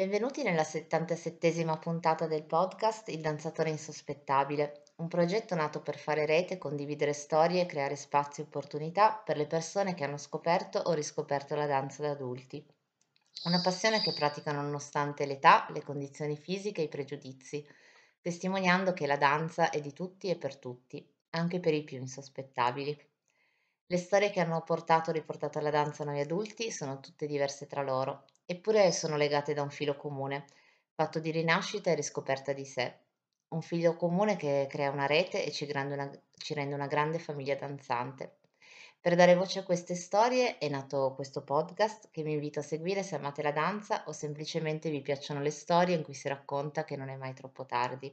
Benvenuti nella settantasettesima puntata del podcast Il danzatore insospettabile, un progetto nato per fare rete, condividere storie e creare spazi e opportunità per le persone che hanno scoperto o riscoperto la danza da adulti. Una passione che praticano nonostante l'età, le condizioni fisiche e i pregiudizi, testimoniando che la danza è di tutti e per tutti, anche per i più insospettabili. Le storie che hanno portato o riportato alla danza noi adulti sono tutte diverse tra loro Eppure sono legate da un filo comune, fatto di rinascita e riscoperta di sé. Un filo comune che crea una rete e ci, una, ci rende una grande famiglia danzante. Per dare voce a queste storie è nato questo podcast che vi invito a seguire se amate la danza o semplicemente vi piacciono le storie in cui si racconta che non è mai troppo tardi.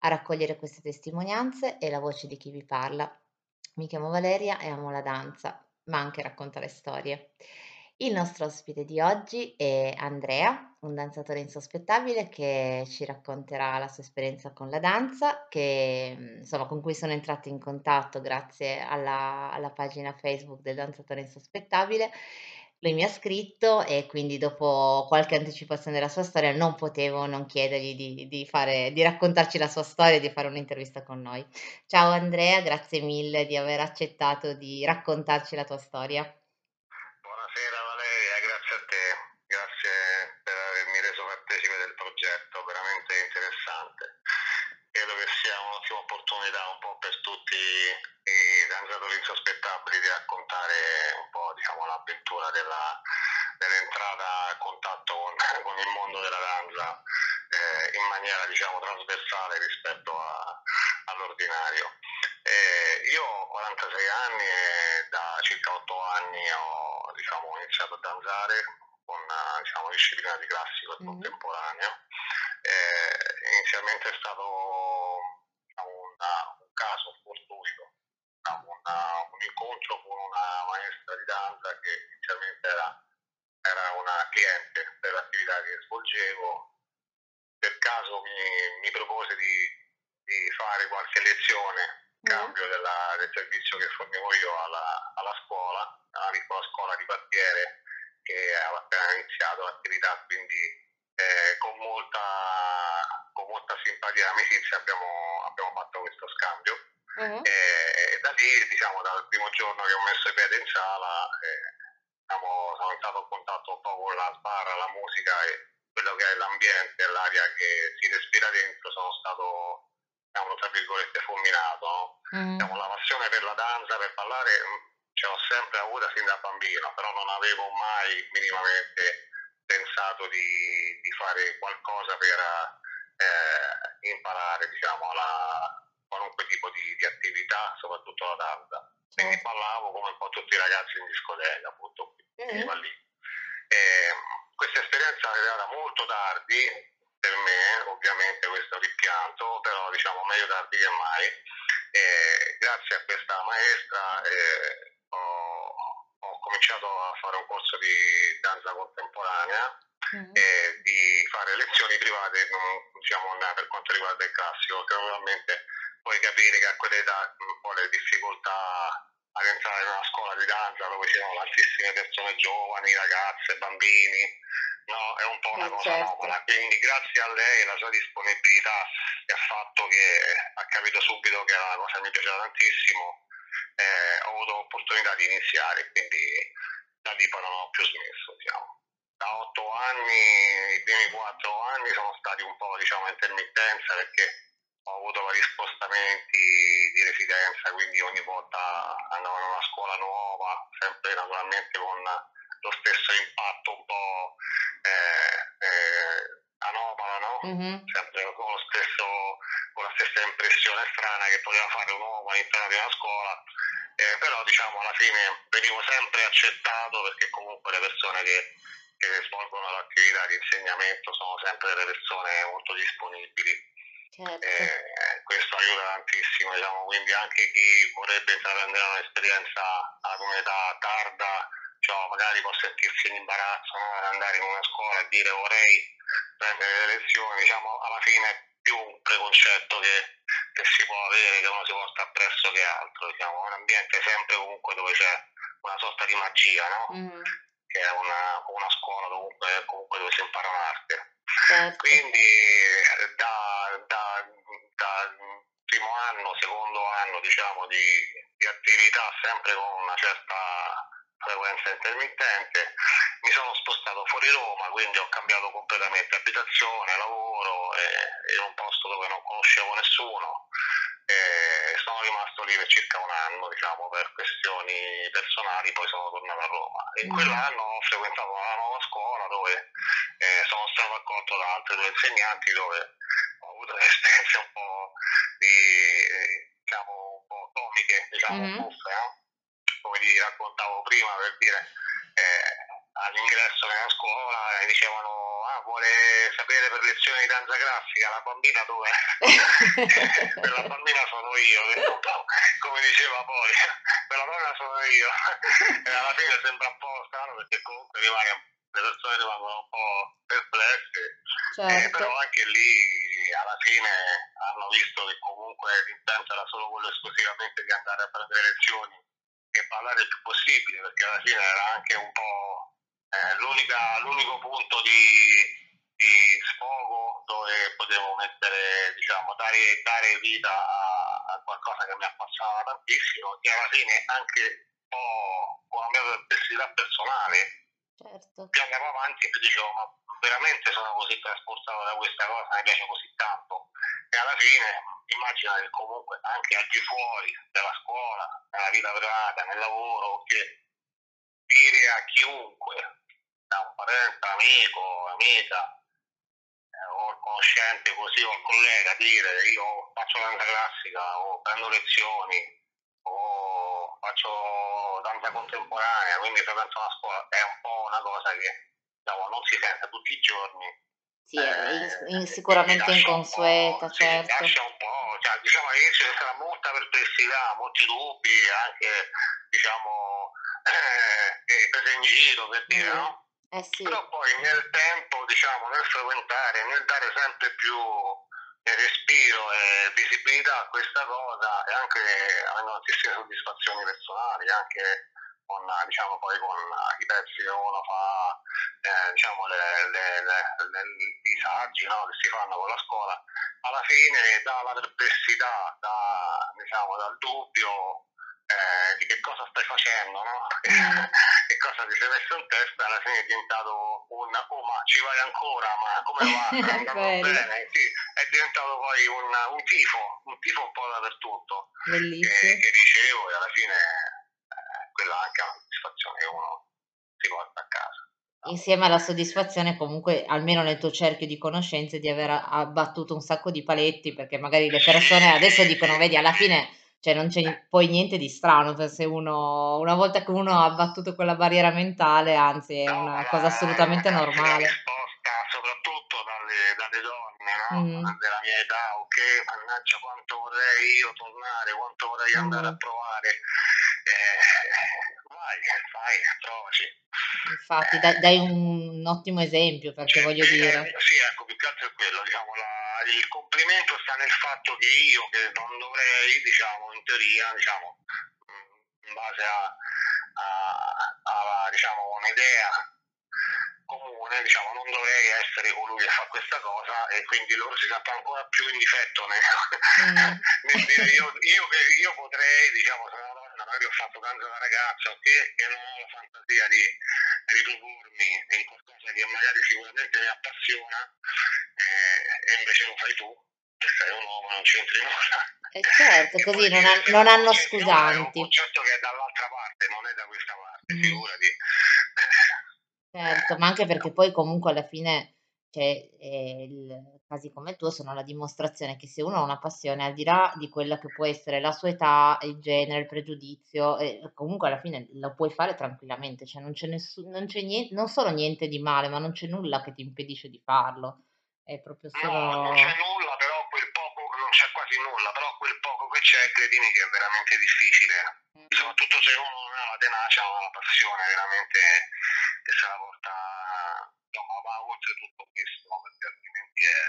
A raccogliere queste testimonianze è la voce di chi vi parla. Mi chiamo Valeria e amo la danza, ma anche raccontare storie. Il nostro ospite di oggi è Andrea, un danzatore insospettabile che ci racconterà la sua esperienza con la danza, che, insomma, con cui sono entrata in contatto grazie alla, alla pagina Facebook del danzatore insospettabile. Lui mi ha scritto e quindi dopo qualche anticipazione della sua storia non potevo non chiedergli di, di, fare, di raccontarci la sua storia e di fare un'intervista con noi. Ciao Andrea, grazie mille di aver accettato di raccontarci la tua storia. opportunità un po' per tutti i danzatori insospettabili di raccontare un po' l'avventura della, dell'entrata a contatto con, con, il mondo della danza eh, in maniera diciamo, trasversale rispetto a, all'ordinario. Eh, io ho 46 anni e da circa 8 anni ho diciamo, iniziato a danzare con diciamo, disciplina di classico e mm-hmm. contemporaneo. Eh, inizialmente è stato svolgevo. Per caso mi, mi propose di, di, fare qualche lezione mm. cambio della, del servizio che fornivo io alla, alla scuola, alla piccola scuola di quartiere che aveva appena iniziato l'attività, quindi eh, con, molta, con molta simpatia e amicizia abbiamo abbiamo fatto questo scambio. Uh-huh. E, e, da lì, diciamo, dal primo giorno che ho messo i piedi in sala, eh, diciamo, sono entrato in contatto un po' con la sbarra, la musica e quello che è l'ambiente, l'aria che si respira dentro, sono stato, diciamo, tra virgolette, fulminato. No? Uh-huh. Diciamo, la passione per la danza, per ballare, mm, ce l'ho sempre avuta sin da bambino, però non avevo mai minimamente pensato di, di fare qualcosa per eh, imparare diciamo, la, qualunque tipo di, di, attività, soprattutto la danza. Quindi certo. ballavo come un ragazzi in discoteca, appunto, mm-hmm. lì. E, questa esperienza è arrivata molto tardi per me, ovviamente questo rimpianto, però diciamo meglio tardi che mai. E, grazie a questa maestra eh, ho, ho cominciato a fare un corso di danza contemporanea mm. e di fare lezioni private non, diciamo, per quanto riguarda il classico, che naturalmente puoi capire che a quell'età un po' le difficoltà ad entrare in una scuola di danza dove ci sono tantissime persone giovani, ragazze, bambini, no, è un po' una eh, cosa certo. anomala. Quindi grazie a lei e alla sua disponibilità e al fatto che ha capito subito che era una cosa che mi piaceva tantissimo, eh, ho avuto l'opportunità di iniziare, quindi da lì poi non ho più smesso, diciamo da otto anni, i primi quattro anni sono stati un po' diciamo intermittenza perché ho avuto vari spostamenti di residenza, quindi ogni volta andavo in una scuola nuova, sempre naturalmente con lo stesso impatto un po' eh, eh, anomala, no? Mm-hmm. Sempre con, stesso, con, la stessa impressione strana che poteva fare un uomo all'interno di una scuola, eh, però diciamo alla fine venivo sempre accettato perché comunque le persone che che svolgono l'attività di insegnamento sono sempre delle persone molto disponibili. Certo. Eh, questo aiuta tantissimo, diciamo, quindi anche chi vorrebbe intraprendere un'esperienza ad un'età tarda, cioè, magari può sentirsi in imbarazzo no? ad andare in una scuola e dire vorrei prendere le lezioni, diciamo, alla fine è più un preconcetto che, che si può avere, che uno si porta appresso che altro, diciamo, un ambiente sempre comunque dove c'è una sorta di magia, no? Mm che è una, una scuola dove, comunque dove si impara un'arte. Certo. Quindi da, da, da primo anno, secondo anno diciamo, di, di attività sempre con una certa frequenza intermittente, mi sono spostato fuori Roma, quindi ho cambiato completamente abitazione, lavoro, eh, in un posto dove non conoscevo nessuno. E sono rimasto lì per circa un anno, diciamo, per questioni personali, poi sono tornato a Roma. In mm. quell'anno ho frequentato una nuova scuola dove eh, sono stato accolto da altri due insegnanti dove ho avuto un'esperienza un po' di, diciamo, un po' comiche, diciamo, mm-hmm. buffe, no? Come ti raccontavo prima, per dire, eh, all'ingresso nella scuola e dicevano ah, vuole sapere per lezioni di danza classica la bambina dove per la bambina sono io. Come diceva poi per la donna sono io. E alla fine sembra un po' strano perché comunque rimane, le persone rimangono un po' perplesse eh, certo. eh, però anche lì alla fine hanno visto che comunque l'intento era solo quello esclusivamente di andare a prendere lezioni e parlare il più possibile perché alla fine era anche un po' eh, l'unico punto di, di, sfogo dove potevo mettere, diciamo, dare, dare vita a, a, qualcosa che mi appassionava tantissimo e alla fine anche un po' con la mia perplessità personale certo. più andavo avanti e dicevo ma veramente sono così trasportato da questa cosa, mi piace così tanto e alla fine immagina che comunque anche al di fuori della scuola, nella vita privata, nel lavoro, che dire a chiunque, da un parente, amico, amica, eh, o conoscente così o collega, dire io faccio danza classica o prendo lezioni o faccio danza contemporanea, quindi frequento una scuola, è un po' una cosa che diciamo, non si sente tutti i giorni. Sì, eh, in, sicuramente inconsueta, certo. Lascia un po', cioè, diciamo all'inizio c'è stata molta perplessità, molti dubbi, anche diciamo eh, prese in giro per dire, mm. no? Eh sì. Però poi nel tempo, diciamo, nel frequentare, nel dare sempre più eh, respiro e visibilità a questa cosa e anche avendo tantissime soddisfazioni personali, anche con, diciamo, poi con i pezzi che uno fa, eh, diciamo, le, le, le, i saggi no, che si fanno con la scuola, fine dalla perplessità, da, diciamo, dal dubbio eh, di che cosa stai facendo, no? Mm. che cosa ti sei messo in testa, alla fine è diventato un oh ma ci vai ancora, ma come va? bene? Sì, è diventato poi un, un, tifo, un tifo un po' dappertutto che, che ricevo e alla fine eh, quella anche è una soddisfazione che uno si porta a casa. Insieme alla soddisfazione comunque, almeno nel tuo cerchio di conoscenze, di aver abbattuto un sacco di paletti, perché magari le persone adesso dicono, vedi, alla fine cioè non c'è poi niente di strano, per se uno, una volta che uno ha battuto quella barriera mentale, anzi è una cosa assolutamente normale. soprattutto dalle, dalle donne no? mm. della mia età, ok, mannaggia quanto vorrei io tornare, quanto vorrei mm. andare a provare. Eh, vai, vai, provaci. Infatti, eh, dai, dai un, un, ottimo esempio perché cioè, voglio eh, dire. Sì, ecco, più che altro è quello, diciamo, la, il complimento sta nel fatto che io, che non dovrei, diciamo, in teoria, diciamo, in base a, a, a diciamo, un'idea comune, diciamo, non dovrei essere colui che fa questa cosa e quindi loro si sentono ancora più in difetto nel, mm. nel dire io, io, io, potrei, diciamo, ho fatto tanto da ragazza, ok, e non ho la fantasia di ripropormi in qualcosa che magari sicuramente mi appassiona eh, e invece lo fai tu, sei un uomo, non c'entri nulla. Eh certo, e così non, ha, non hanno scusanti. È un concetto che è dall'altra parte, non è da questa parte, mm. figurati. Certo, ma anche perché poi comunque alla fine, cioè, eh, il, casi come il tuo sono la dimostrazione che se uno ha una passione, al di là di quella che può essere la sua età, il genere, il pregiudizio, eh, comunque alla fine lo puoi fare tranquillamente, cioè non c'è, nessun, non c'è niente, non solo niente di male, ma non c'è nulla che ti impedisce di farlo. È proprio solo... No, non c'è nulla, però quel poco, non c'è quasi nulla, però quel poco che c'è, credimi che è veramente difficile. Mm. Soprattutto se uno non ha la tenacia, ha la passione, veramente che se la porta no, va oltre tutto questo, perché altrimenti è,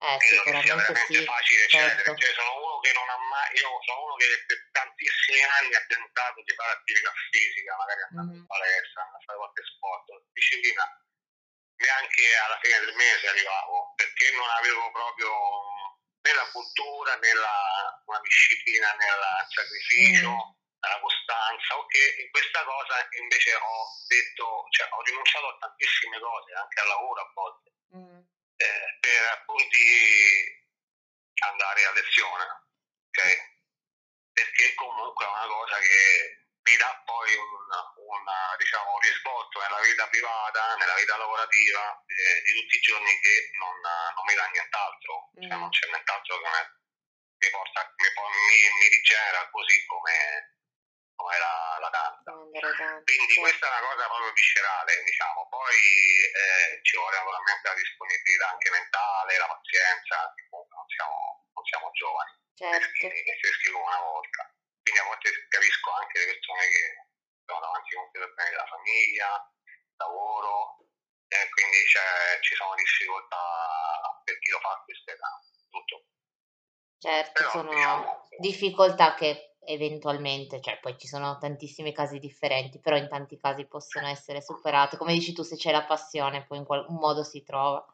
Eh, credo che sia sicuramente veramente sì, facile certo. Cioè, sono uno che non ha mai, io sono uno che per tantissimi anni ha tentato di fare attività fisica, magari andando in Mhm. palestra, a fare qualche sport, disciplina, neanche alla fine del mese arrivavo, perché non avevo proprio né la cultura, né la, una disciplina nel sacrificio, Mhm. la costanza, ok, in questa cosa invece ho detto, cioè ho rinunciato a tantissime cose, anche al lavoro a volte, Mhm. Eh, per di andare a lezione, ok? Perché comunque è una cosa che mi dà poi un, un, diciamo, un risvolto nella vita privata, nella vita lavorativa eh, di tutti i giorni che non, non mi dà nient'altro, cioè Mm. non c'è nient'altro che mi, porta, mi, mi- mi rigenera così come, come la, la danza. Quindi certo. questa è una cosa proprio viscerale, diciamo. Poi eh, ci vuole naturalmente la disponibilità anche mentale, la pazienza, comunque non siamo, non siamo giovani, Certo. che si scrivono una volta. Quindi a volte capisco anche le persone che sono davanti per bene della famiglia, lavoro, e quindi ci sono difficoltà per chi lo fa a questa età. Tutto. Certo, Però sono diciamo, difficoltà che eventualmente, cioè poi ci sono tantissimi casi differenti, però in tanti casi possono essere superate. Come dici tu, se c'è la passione, poi in qualche modo si trova.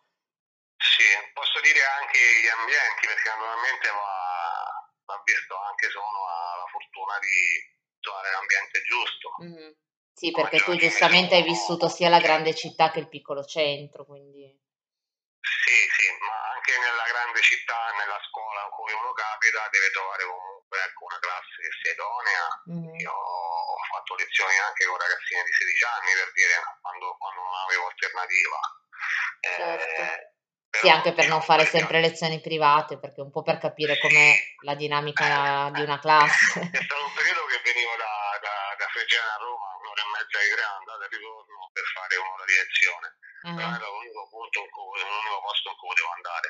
Sì, posso dire anche gli ambienti, perché naturalmente va, va visto anche se uno ha la fortuna di trovare l'ambiente giusto. Mhm. Sì, perché tu giustamente hai vissuto sia la grande città che il piccolo centro, quindi... Sì, sì, ma anche nella grande città, nella scuola in cui uno capita, deve trovare comunque ecco, una classe che sia idonea. Mhm. Io ho fatto lezioni anche con ragazzine di 16 anni per dire quando, quando non avevo alternativa. Eh, Certo. Sì, però, anche per non diciamo, fare sempre lezioni private, perché un po' per capire com'è la dinamica di una classe. È stato un periodo che venivo da, da, da Fregene a Roma, un'ora e mezza di treno, andata e ritorno per fare un'ora di lezione. Però Ah, era l'unico punto in cui, l'unico posto in cui potevo andare.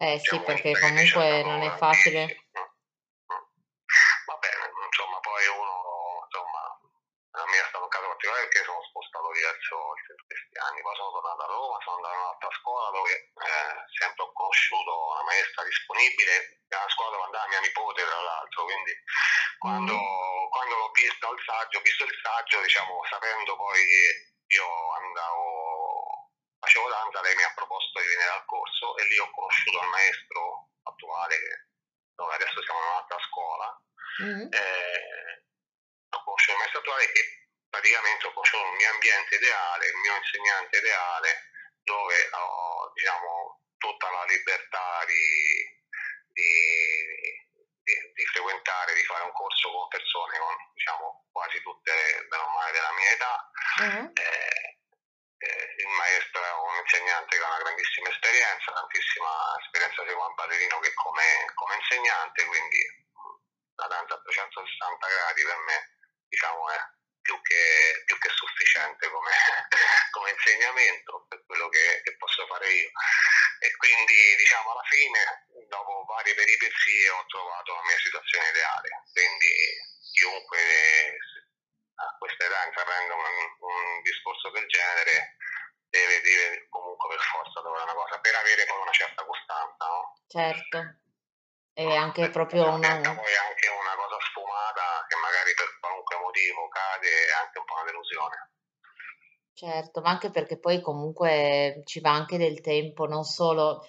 Eh sì, Diciamo, perché comunque non è facile. Va bene, insomma, poi uno, insomma, a me è stato un caso particolare perché sono spostato diverse volte in questi anni, poi sono tornato a Roma, sono andato in un'altra scuola dove eh, sempre ho conosciuto una maestra disponibile, una scuola dove andava mia nipote tra l'altro, quindi quando, Mm. quando l'ho visto il saggio, ho visto il saggio, diciamo, sapendo poi che io andavo, facevo danza, lei mi ha proposto di venire al corso e lì ho conosciuto il maestro attuale, dove adesso siamo in un'altra scuola, Mhm. eh, ho conosciuto il maestro attuale che praticamente ho conosciuto il mio ambiente ideale, il mio insegnante ideale, dove ho diciamo, tutta la libertà di- di- di frequentare, di fare un corso con persone con diciamo, quasi tutte bene o male della mia età. Mhm. Eh, eh, il maestro è un insegnante che ha una grandissima esperienza, tantissima esperienza sia come ballerino che come, come insegnante, quindi la danza a 360 gradi per me diciamo, è più che, più che sufficiente come, come insegnamento per quello che, che posso fare io. E quindi diciamo alla fine, dopo varie peripezie, ho trovato la mia situazione ideale. Quindi chiunque a questa età intraprenda un, un discorso del genere deve, deve comunque per forza trovare una cosa per avere poi una certa costanza, no? Certo. E anche Perché proprio una... poi anche una cosa sfumata che magari per qualunque motivo cade è anche un po' una delusione. Certo, ma anche perché poi comunque ci va anche del tempo, non solo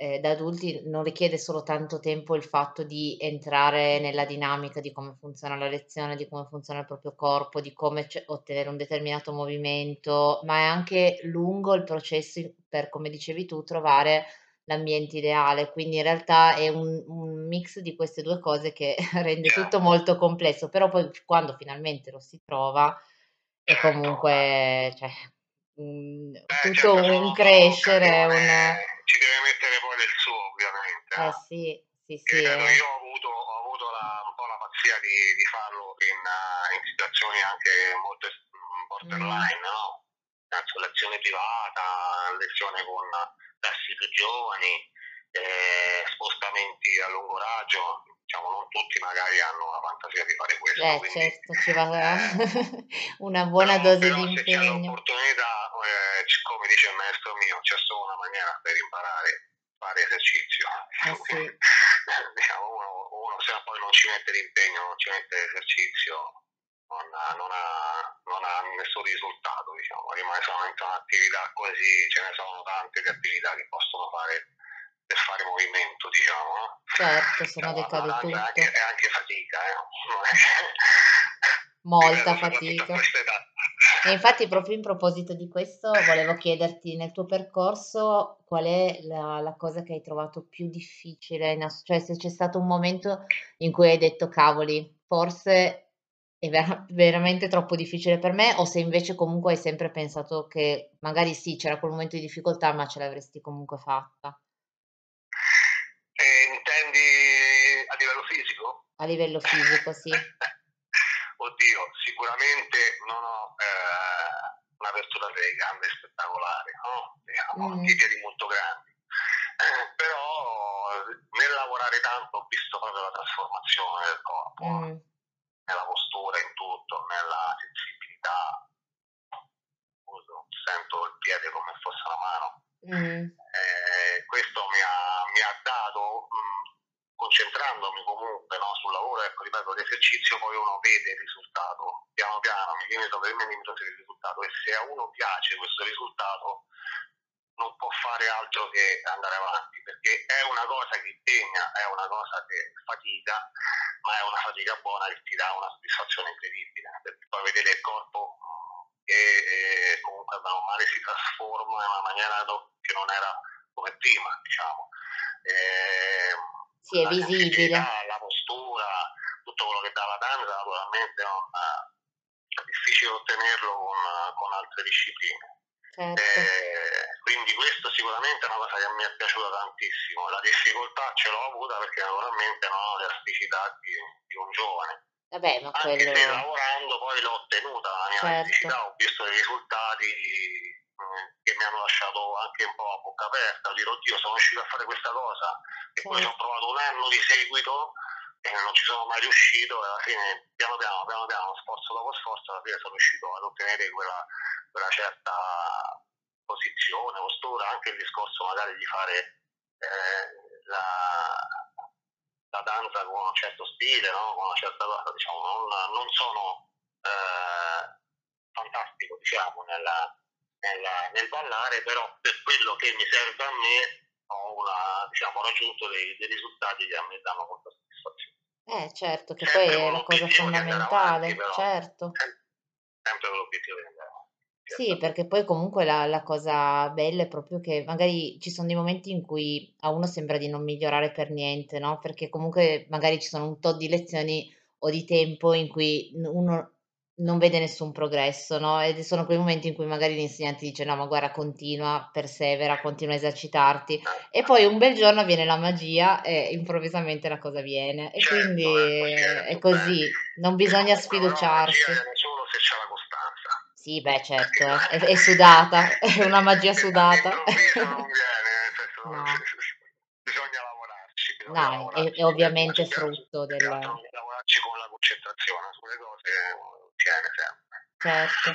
eh, da adulti, non richiede solo tanto tempo il fatto di entrare nella dinamica di come funziona la lezione, di come funziona il proprio corpo, di come c- ottenere un determinato movimento, ma è anche lungo il processo per, come dicevi tu, trovare l'ambiente ideale. Quindi in realtà è un, un mix di queste due cose che rende tutto molto complesso, però poi quando finalmente lo si trova è Certo. comunque, cioè, un- Eh, tutto certo, un crescere, un... ci deve mettere poi del suo ovviamente. Eh no? sì, sì, sì, eh. io ho avuto, ho avuto la, un po' la pazzia di, di farlo in, eh, in situazioni anche molto mm, borderline, no? Penso lezione privata, lezione con classi più giovani, eh, spostamenti a lungo raggio, diciamo non tutti magari hanno la fantasia di fare questo, Eh, quindi certo, ci va eh, una buona però, dose però di se c'è impegno. l'opportunità, eh, come dice il maestro mio, c'è solo una maniera per imparare fare esercizio. Eh sì. diciamo, uno, uno, se poi non ci mette l'impegno, non ci mette l'esercizio, non ha, non, ha, non ha, nessun risultato, diciamo. rimane solamente un'attività così, ce ne sono tante di attività che possono fare per fare movimento, diciamo. Certo, se no decade tutto. È anche, è anche fatica, eh. Molta fatica. E infatti proprio in proposito di questo volevo chiederti nel tuo percorso qual è la, la cosa che hai trovato più difficile, cioè se c'è stato un momento in cui hai detto cavoli, forse è ver- veramente troppo difficile per me o se invece comunque hai sempre pensato che magari sì, c'era quel momento di difficoltà ma ce l'avresti comunque fatta. E intendi a livello fisico? A livello fisico, sì. Oddio, sicuramente non ho eh, un'apertura delle gambe spettacolare, no? Diciamo, mm. i piedi molto grandi. Eh, però nel lavorare tanto ho visto proprio la trasformazione del corpo, mm. nella postura, in tutto, nella sensibilità. Sento il piede come fosse una mano. Mm. Eh, questo mi ha, mi ha dato mh, mm, concentrandomi comunque no, sul lavoro, ecco, ripeto, l'esercizio poi uno vede il risultato, piano piano mi limito per me limito il risultato e se a uno piace questo risultato non può fare altro che andare avanti, perché è una cosa che impegna, è una cosa che fatica, ma è una fatica buona che ti dà una soddisfazione incredibile, perché poi vedere il corpo che comunque meno male si trasforma in una maniera che non era come prima, diciamo. E, sì, è visibile. La postura, tutto quello che dà la danza naturalmente non, è difficile ottenerlo con, con altre discipline. Certo. Eh, quindi questo sicuramente è una cosa che mi è piaciuta tantissimo. La difficoltà ce l'ho avuta perché naturalmente non ho le elasticità di, di un giovane. Vabbè, ma Anche quello... se lavorando poi l'ho ottenuta la mia certo. elasticità, ho visto dei risultati che mi hanno lasciato anche un po' a bocca aperta, dire oddio sono riuscito a fare questa cosa e poi ci ho provato un anno di seguito e non ci sono mai riuscito e alla fine piano piano, piano piano, sforzo dopo sforzo, alla fine sono riuscito ad ottenere quella, quella certa posizione, postura, anche il discorso magari di fare eh, la, la, danza con un certo stile, no? con una certa cosa, diciamo, non, non sono eh, fantastico diciamo, nella, nella, nel ballare, però per quello che mi serve a me ho una, diciamo, raggiunto dei, dei risultati che a me danno molta soddisfazione. Eh certo, che sempre poi è la cosa fondamentale, avanti, però, certo. Sempre con l'obiettivo di andare avanti. Sì, perché poi comunque la, la, cosa bella è proprio che magari ci sono dei momenti in cui a uno sembra di non migliorare per niente, no? Perché comunque magari ci sono un tot di lezioni o di tempo in cui uno non vede nessun progresso, no, ed sono quei momenti in cui magari l'insegnante dice: "No, ma guarda continua, persevera, continua a esercitarti". E poi un bel giorno viene la magia e improvvisamente la cosa viene. E Certo, quindi è è così, non bisogna sfiduciarsi. la magia viene solo se c'è la costanza. Sì, beh certo, eh, è è sudata, è una magia sudata. Non viene, nel senso No. bisogna lavorarci, bisogna No, è è lavorarci. ovviamente frutto del altro lavorarci con la concentrazione sulle cose tiene sempre. Certo.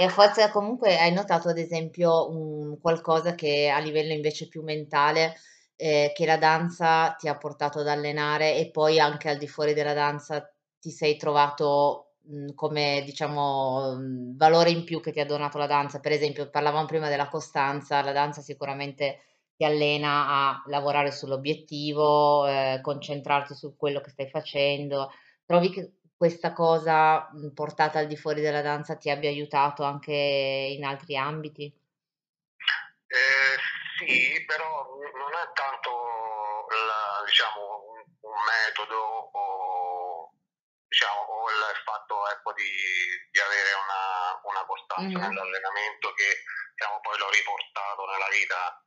E forse comunque hai notato ad esempio un qualcosa che a livello invece più mentale, ehm, che la danza ti ha portato ad allenare e poi anche al di fuori della danza ti sei trovato, come diciamo, valore in più che ti ha donato la danza? Per esempio parlavamo prima della costanza, la danza sicuramente ti allena a lavorare sull'obiettivo, ehm, concentrarti su quello che stai facendo. Trovi che questa cosa, mhmm, portata al di fuori della danza ti abbia aiutato anche in altri ambiti? Eh, sì, però non è tanto la, diciamo, un, metodo o, diciamo, o il fatto ecco, di, di avere una, una costanza Mh-mh. nell'allenamento che diciamo, poi l'ho riportato nella vita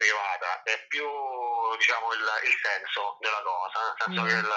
privata, è più diciamo, il, il senso della cosa, nel senso che Mh. il,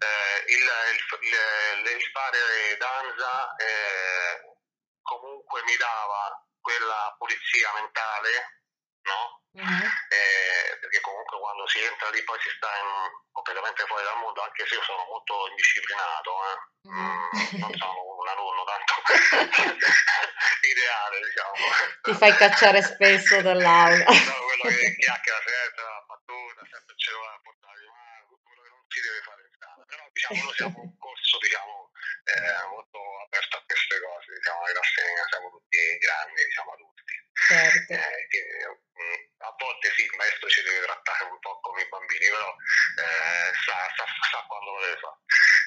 eh, il, il, fare danza eh, comunque mi dava quella pulizia mentale, no? Mh-mh. Eh, perché comunque quando si entra lì poi si sta in, completamente fuori dal mondo, anche se io sono molto indisciplinato, eh. Mh. mm, non sono una nonno tanto ideale, diciamo. Ti fai cacciare spesso dall'aula. no, quello che chiacchiera sempre, la battuta, sempre il cellulare a portare di mano, quello che non si deve fare in strada. Però diciamo, noi siamo un corso, diciamo, eh, molto aperto a queste cose, diciamo, ai nostri siamo tutti grandi, diciamo adulti. Certo. Eh, che, mh, a volte sì, il maestro ci deve trattare un po' come i bambini, però eh, sa, sa, sa, quando lo deve fare.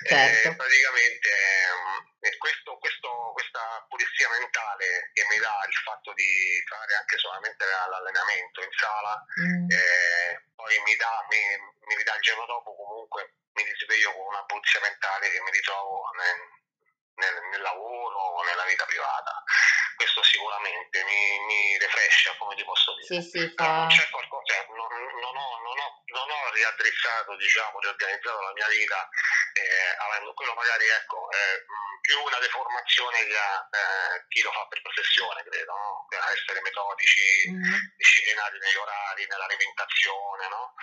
Certo. Eh, praticamente eh, questo, questo, questa pulizia mentale che mi dà il fatto di fare anche solamente l'allenamento in sala, mm. eh, poi mi dà, mi, mi dà il giorno dopo comunque mi risveglio con una pulizia mentale che mi ritrovo nel, nel, nel lavoro o nella vita privata questo sicuramente mi, mi refrescia, come ti posso dire. Sì, sì, fa... C'è qualcosa, cioè, non, non, ho, non, ho, non ho riaddrizzato, diciamo, riorganizzato la mia vita, eh, avendo quello magari, ecco, eh, più una deformazione che ha eh, chi lo fa per professione, credo, no? essere metodici, mm. disciplinati negli orari, nell'alimentazione, no?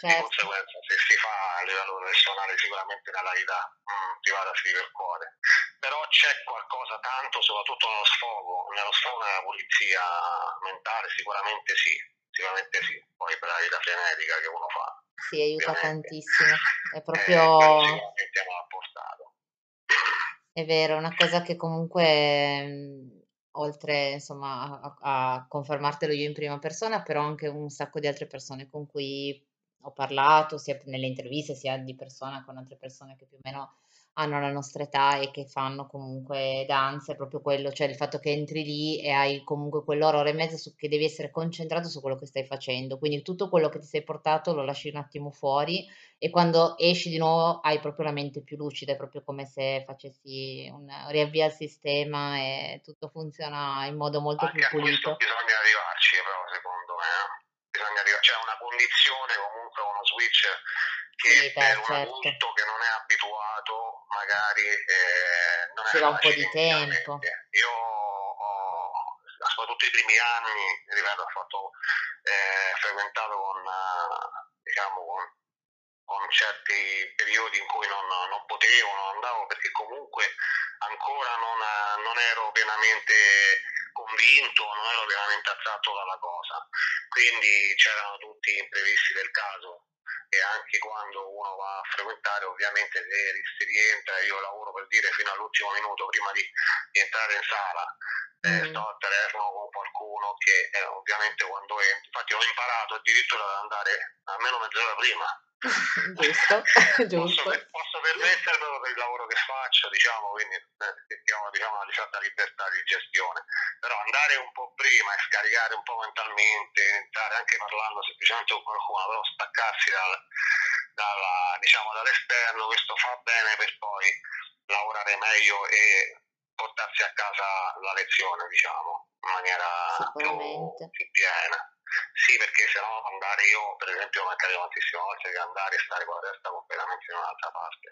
Certo. Di conseguenza, se si fa a livello professionale, sicuramente nella vita mh, privata si ripercuote. Però c'è qualcosa tanto, soprattutto nello sfogo, nello sfogo nella pulizia mentale, sicuramente sì, sicuramente sì. Poi per la vita frenetica che uno fa. Sì, aiuta tantissimo. È eh, proprio... sicuramente mi ha portato. È vero, una cosa che comunque, mhmm, oltre insomma a a confermartelo io in prima persona, però anche un sacco di altre persone con cui ho parlato, sia nelle interviste, sia di persona con altre persone che più o meno hanno la nostra età e che fanno comunque danza, è proprio quello, cioè il fatto che entri lì e hai comunque quell'ora, ora e mezza su, che devi essere concentrato su quello che stai facendo, quindi tutto quello che ti sei portato lo lasci un attimo fuori e quando esci di nuovo hai proprio la mente più lucida, è proprio come se facessi un riavvia il sistema e tutto funziona in modo molto Anche più pulito. bisogna arrivarci, però secondo me, eh. C'è una condizione comunque uno switch che sì, per un certo. adulto che non è abituato magari eh, non ci va un po' di tempo. Io ho, soprattutto i primi anni, ripeto, ho fatto, eh, frequentato con, diciamo, con, con, certi periodi in cui non, non, potevo, non andavo perché comunque ancora non, non ero pienamente convinto, non ero pienamente attratto dalla cosa. Quindi c'erano tutti imprevisti del caso e anche quando uno va a frequentare ovviamente se si rientra, io lavoro per dire fino all'ultimo minuto prima di, di entrare in sala, eh, mm. sto al telefono con qualcuno che eh, ovviamente quando entro, infatti ho imparato addirittura ad andare almeno mezz'ora prima giusto, giusto. Posso, posso permettermelo per il lavoro che faccio, diciamo, quindi eh, diciamo, una certa libertà di gestione. Però andare un po' prima e scaricare un po' mentalmente, entrare anche parlando semplicemente con qualcuno, però staccarsi dal, dalla, diciamo, dall'esterno, questo fa bene per poi lavorare meglio e portarsi a casa la lezione, diciamo, in maniera più, più piena. Sì, perché se no andare io, per esempio, accade tantissime volte che andare e stare con la testa completamente in un'altra parte.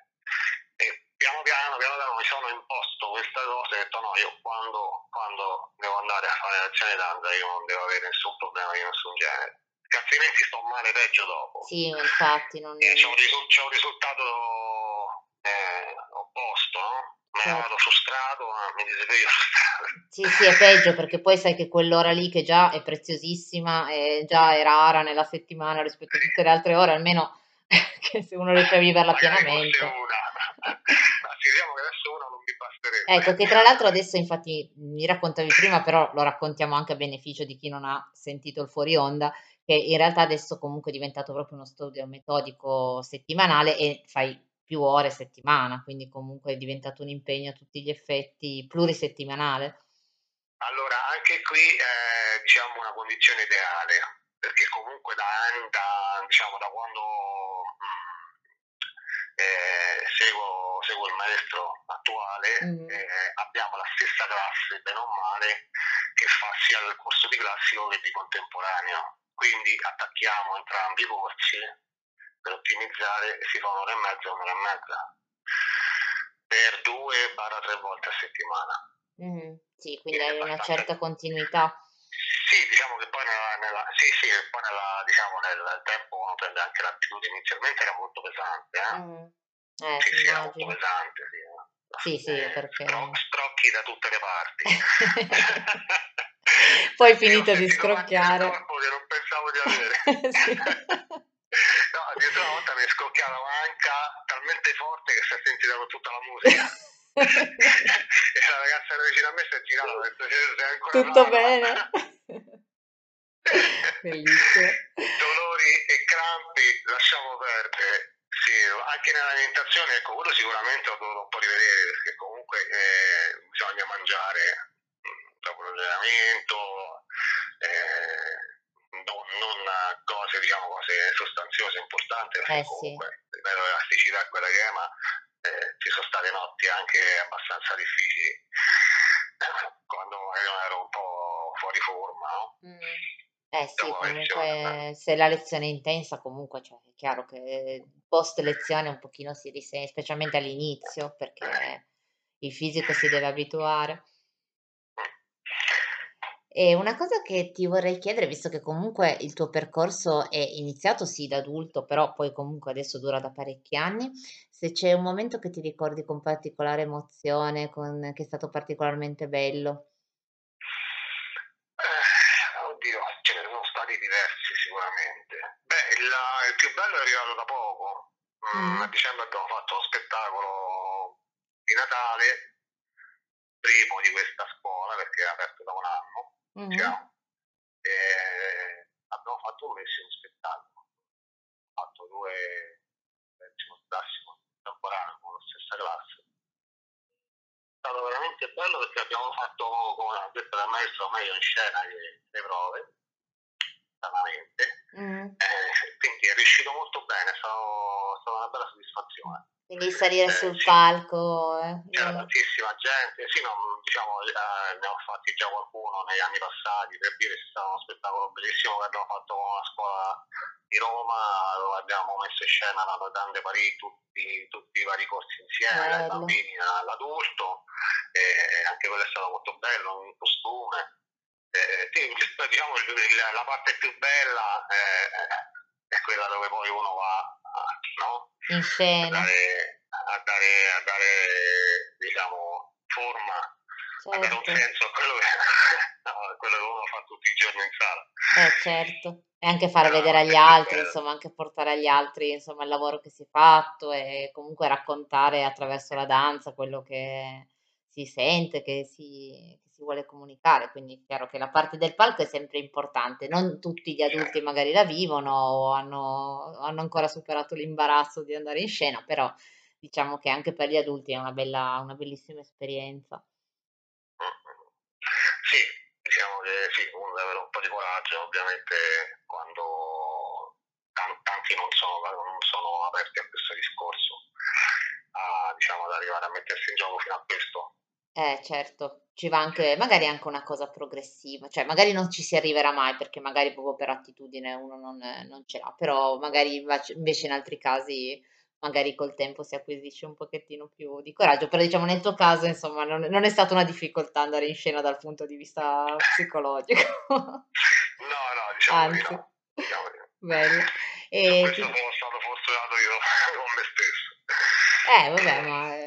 E piano piano, piano piano mi sono imposto questa cosa e ho detto no, io quando, quando devo andare a fare lezione di danza io non devo avere nessun problema di nessun genere. Perché altrimenti sto male peggio dopo. Sì, infatti non... c'è, un risu- c'è un risultato eh, opposto, no? Me ne vado frustrato, mi risveglio frustrato. Sì, sì, è peggio perché poi sai che quell'ora lì che già è preziosissima e già è rara nella settimana rispetto a tutte le altre ore, almeno che se uno riesce a viverla Magari pienamente. Una. Speriamo che adesso una non mi basterebbe. Ecco, che tra l'altro adesso infatti mi raccontavi prima, però lo raccontiamo anche a beneficio di chi non ha sentito il fuori onda, che in realtà adesso comunque è diventato proprio uno studio metodico settimanale e fai più ore a settimana, quindi comunque è diventato un impegno a tutti gli effetti plurisettimanale? Allora, anche qui è eh, diciamo una condizione ideale, perché comunque da anni, da, diciamo, da quando mm, eh, seguo, seguo, il maestro attuale, mm. eh, abbiamo la stessa classe, bene o male, che fa sia il corso di classico che di contemporaneo. Quindi attacchiamo entrambi i corsi per ottimizzare si fa un'ora e mezza, un'ora e mezza per due barra tre volte a settimana. Mm, sì, quindi hai una certa continuità. Sì, diciamo che poi nella, nella, sì, sì, poi nella, diciamo, nel tempo uno prende anche l'abitudine, inizialmente era molto pesante, eh? Mm. Eh, sì, sì, era molto pesante, sì. Sì, sì, eh, perché... Strocchi da tutte le parti. Poi finito di scrocchiare. che non pensavo di avere. sì. No, addirittura una volta mi è scocchiata l'anca tra talmente forte che si è sentita con tutta la musica. e la ragazza era vicino a me si è girata e ha detto sei ancora Tutto brava?" bene? Bellissimo. Dolori e crampi, lasciamo perdere. Sì, anche nell'alimentazione, ecco, quello sicuramente ho dovuto un po' rivedere perché comunque eh, bisogna mangiare mh, dopo l'allenamento, eh, non, non cose, diciamo, cose sostanziose importanti, perché Eh, sì. comunque il livello di elasticità è quella che è, ma eh, ci sono state notti anche abbastanza difficili eh, quando magari ero un po' fuori forma, no? Mm. Eh sì, Dopo comunque se la lezione è intensa, comunque cioè, è chiaro che post lezione un pochino si risente, specialmente all'inizio, perché il fisico si deve abituare. E una cosa che ti vorrei chiedere, visto che comunque il tuo percorso è iniziato sì da adulto, però poi comunque adesso dura da parecchi anni, se c'è un momento che ti ricordi con particolare emozione, con- che è stato particolarmente bello. Eh, oddio, ce ne sono stati diversi sicuramente. Beh, il, il più bello è arrivato da poco. Mm, Mm. A dicembre abbiamo fatto lo spettacolo di Natale, primo di questa scuola perché è aperto da un anno, Mhm. diciamo. E abbiamo fatto un bellissimo spettacolo. Abbiamo fatto due decimo classico contemporaneo con la stessa classe. È stato veramente bello perché abbiamo fatto, come ha detto il maestro, meglio in scena che le prove, stranamente. Mm. Eh, quindi è riuscito molto bene, è, stata una bella soddisfazione. Quindi salire Eh, sul sì. palco, eh, C'era eh, tantissima gente, sì, non, diciamo, eh, ne ho fatti già qualcuno negli anni passati, per dire che è stato uno spettacolo bellissimo che abbiamo fatto con una scuola di Roma, dove abbiamo messo in scena la grande Parì, tutti, tutti i vari corsi insieme, dai Bello. bambini all'adulto, e anche quello è stato molto bello, in costume. Eh, sì, diciamo la parte più bella eh, è quella dove poi uno va a, no? in a scena, dare, a dare, a dare diciamo, forma, a dare un certo, senso a quello che, a quello che uno fa tutti i giorni in sala. eh, certo. E anche è la vedere agli altri, bella. insomma, anche portare agli altri, insomma, il lavoro che si è fatto e comunque raccontare attraverso la danza quello che si sente, che si, si vuole comunicare. Quindi è chiaro che la parte del palco è sempre importante. Non tutti gli adulti magari la vivono o hanno, hanno ancora superato l'imbarazzo di andare in scena, però diciamo che anche per gli adulti è una bella, una bellissima esperienza. Sì, diciamo che sì, uno deve avere un po' di coraggio, ovviamente quando tan- tanti non sono, non sono aperti a questo discorso, a, diciamo, ad arrivare a mettersi in gioco fino a questo. Eh, certo, ci va anche, magari anche una cosa progressiva, cioè magari non ci si arriverà mai perché magari proprio per attitudine uno non, non ce l'ha, però magari invece in altri casi magari col tempo si acquisisce un pochettino più di coraggio, però diciamo nel tuo caso insomma non, non è stata una difficoltà andare in scena dal punto di vista psicologico, No, no, diciamo di anzi, no. Diciamo di no. bello. Su E questo ti- sono stato fortunato io con me stesso. Eh, vabbè, ma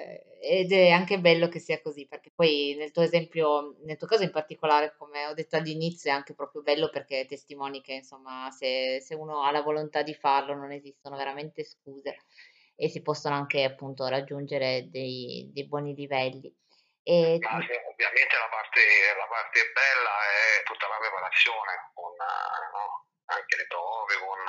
ed è anche bello che sia così, perché poi nel tuo esempio, nel tuo caso in particolare, come ho detto all'inizio, è anche proprio bello perché testimoni che, insomma, se, se uno ha la volontà di farlo, non esistono veramente scuse e si possono anche appunto raggiungere dei, dei buoni livelli. E, sì, ovviamente la parte, la parte bella è tutta la preparazione, con no? anche le prove, con,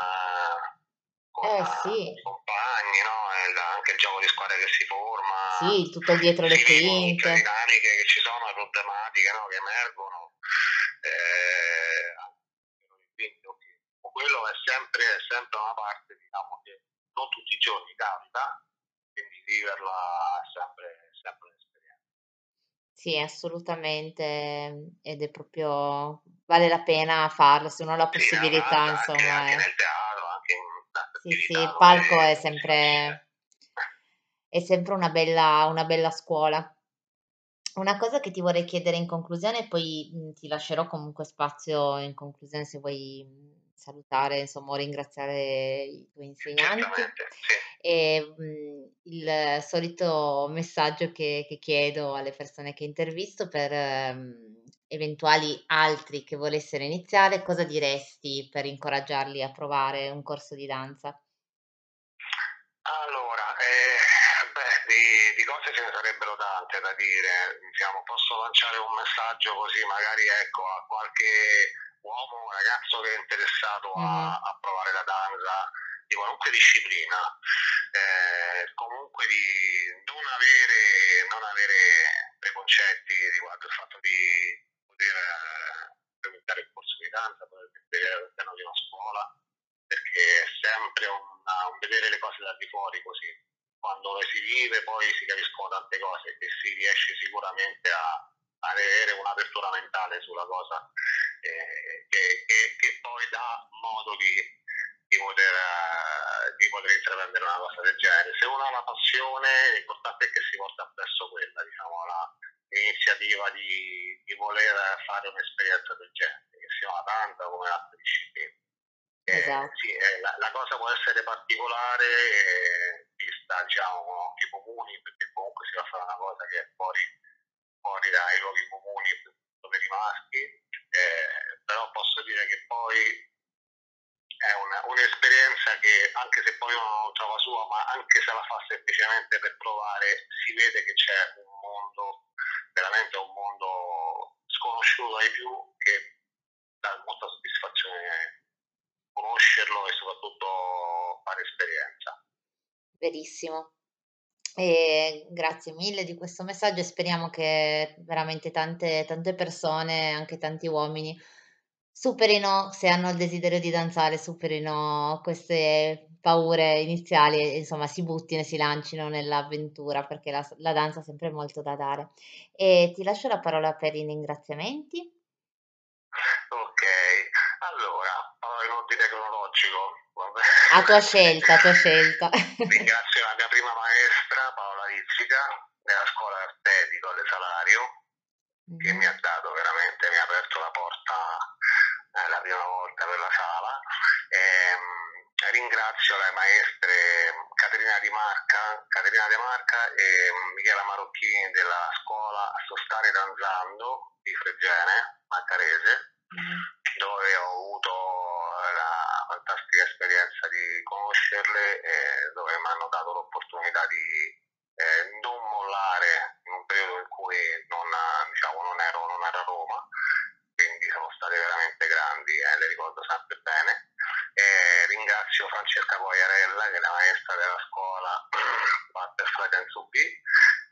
eh, con, eh eh, sì, i compagni, no? E la- anche il gioco di squadra che si forma, sì, tutto dietro le tutte le quinte. dinamiche che ci sono, le problematiche no? che emergono. Eh, quindi, quello è sempre, è sempre una parte diciamo, che non tutti i giorni capita, quindi viverla è sempre, sempre un'esperienza. Sì, assolutamente, ed è proprio, vale la pena farlo, se uno ha la Sì, nella possibilità, danza, anche, insomma, anche è... nel teatro, anche in Sì, sì, il palco è sempre, è sempre una bella, una bella scuola. Una cosa che ti vorrei chiedere in conclusione, poi mh, ti lascerò comunque spazio in conclusione se vuoi mh, salutare, insomma, o ringraziare i tuoi insegnanti. E mh, il solito messaggio che, che chiedo alle persone che intervisto per eventuali altri che volessero iniziare, cosa diresti per incoraggiarli a provare un corso di danza? Allora, eh, di, di, cose ce ne sarebbero tante da dire, diciamo, posso lanciare un messaggio così magari ecco, a qualche uomo, ragazzo che è interessato a, a, provare la danza di qualunque disciplina, eh, comunque di non avere, non avere preconcetti riguardo il fatto di poter eh, frequentare il corso di danza, poter vedere all'interno di una scuola, perché è sempre una, un vedere le cose da di fuori così quando si vive poi si capiscono tante cose e si riesce sicuramente a, ad avere un'apertura mentale sulla cosa eh, che, che, che, poi dà modo di, di, poter, uh, di poter intraprendere una cosa del genere. Se uno ha una passione, l'importante è che si porta appresso quella, diciamo, l'iniziativa di, di voler fare un'esperienza del genere, che sia una danza come altre discipline. Eh, esatto. sì, eh, la, la, cosa può essere particolare eh, vista diciamo, i comuni, perché comunque si va a fare una cosa che è fuori, fuori dai luoghi comuni dove maschi, eh, però posso dire che poi è una, un'esperienza che anche se poi uno non trova sua, ma anche se la fa semplicemente per provare, si vede che c'è un mondo, veramente un mondo sconosciuto ai più che dà molta soddisfazione conoscerlo e soprattutto fare esperienza. Verissimo. E grazie mille di questo messaggio e speriamo che veramente tante, tante persone, anche tanti uomini, superino, se hanno il desiderio di danzare, superino queste paure iniziali insomma si buttino e si lancino nell'avventura perché la, la danza ha sempre molto da dare. E ti lascio la parola per i ringraziamenti. ordine cronologico. Vabbè. A tua scelta, a tua scelta. Ringrazio la mia prima maestra, Paola Rizzica, della scuola artetico alle Salario, mm. che mi ha dato veramente, mi ha aperto la porta eh, la prima volta per la sala. E, ehm, ringrazio le maestre Caterina Di Marca, Caterina De Marca e Michela Marocchini della scuola Sostare Danzando di Fregene, a Carese, mm. dove ho avuto la fantastica esperienza di conoscerle eh, dove mi hanno dato l'opportunità di eh, non mollare in un periodo in cui non, diciamo, non, ero, non ero a Roma, quindi sono state veramente grandi e eh, le ricordo sempre bene. E ringrazio Francesca Guagliarella che è la maestra della scuola Butterfly Dance B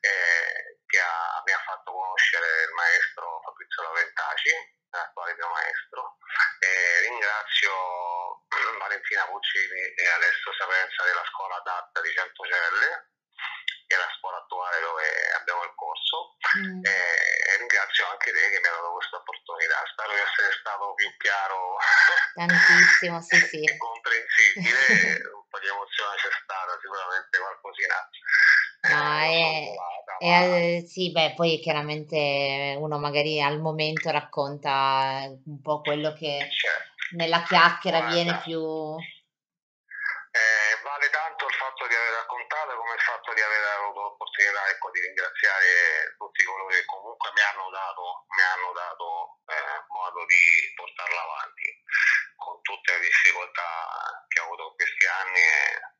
eh, che ha, mi ha fatto conoscere il maestro Fabrizio Laventaci attuale mio maestro. E ringrazio Valentina Puccini e Alessio Sapenza della scuola adatta di Centocelle, è la scuola attuale dove abbiamo il corso. Mm. E, e, ringrazio anche te che mi ha dato questa opportunità. Spero di essere stato più chiaro Tantissimo, sì, sì. e comprensibile. un po' di emozione c'è stata, sicuramente qualcosina. No, è, e, sì, beh, poi chiaramente uno magari al momento racconta un po' quello che certo. nella chiacchiera Guarda, viene più... Eh, vale tanto il fatto di aver raccontato come il fatto di aver avuto l'opportunità ecco, di ringraziare tutti coloro che comunque mi hanno dato, mi hanno dato eh, modo di portarla avanti con tutte le difficoltà che ho avuto in questi anni. E,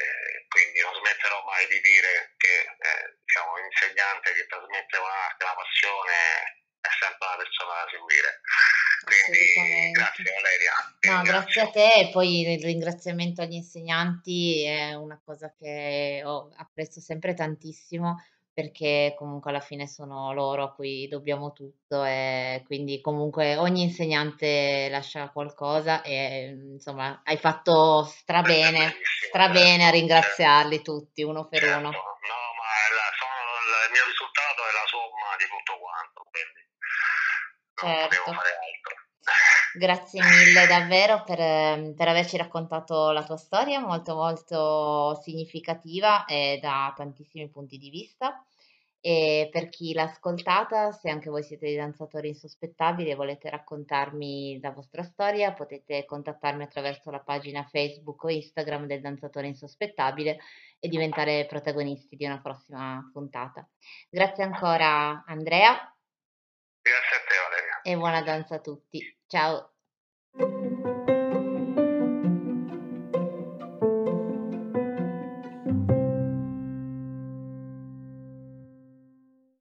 eh, quindi non smetterò mai di dire che eh, diciamo, un insegnante che trasmette una passione è sempre una persona da seguire. Quindi grazie Valeria. No, grazie a te e poi il ringraziamento agli insegnanti è una cosa che ho apprezzo sempre tantissimo perché comunque alla fine sono loro a cui dobbiamo tutto e quindi comunque ogni insegnante lascia qualcosa e insomma hai fatto strabene, strabene a ringraziarli tutti uno per certo. uno. No, ma sono, il mio risultato è la somma di tutto non certo. potevo fare altro. Grazie mille davvero per, per, averci raccontato la tua storia, molto molto significativa e da tantissimi punti di vista. E per chi l'ha ascoltata, se anche voi siete dei danzatori insospettabili e volete raccontarmi la vostra storia, potete contattarmi attraverso la pagina Facebook o Instagram del danzatore insospettabile e diventare protagonisti di una prossima puntata. Grazie ancora Andrea. Grazie a te Valeria. E buona danza a tutti. Ciao.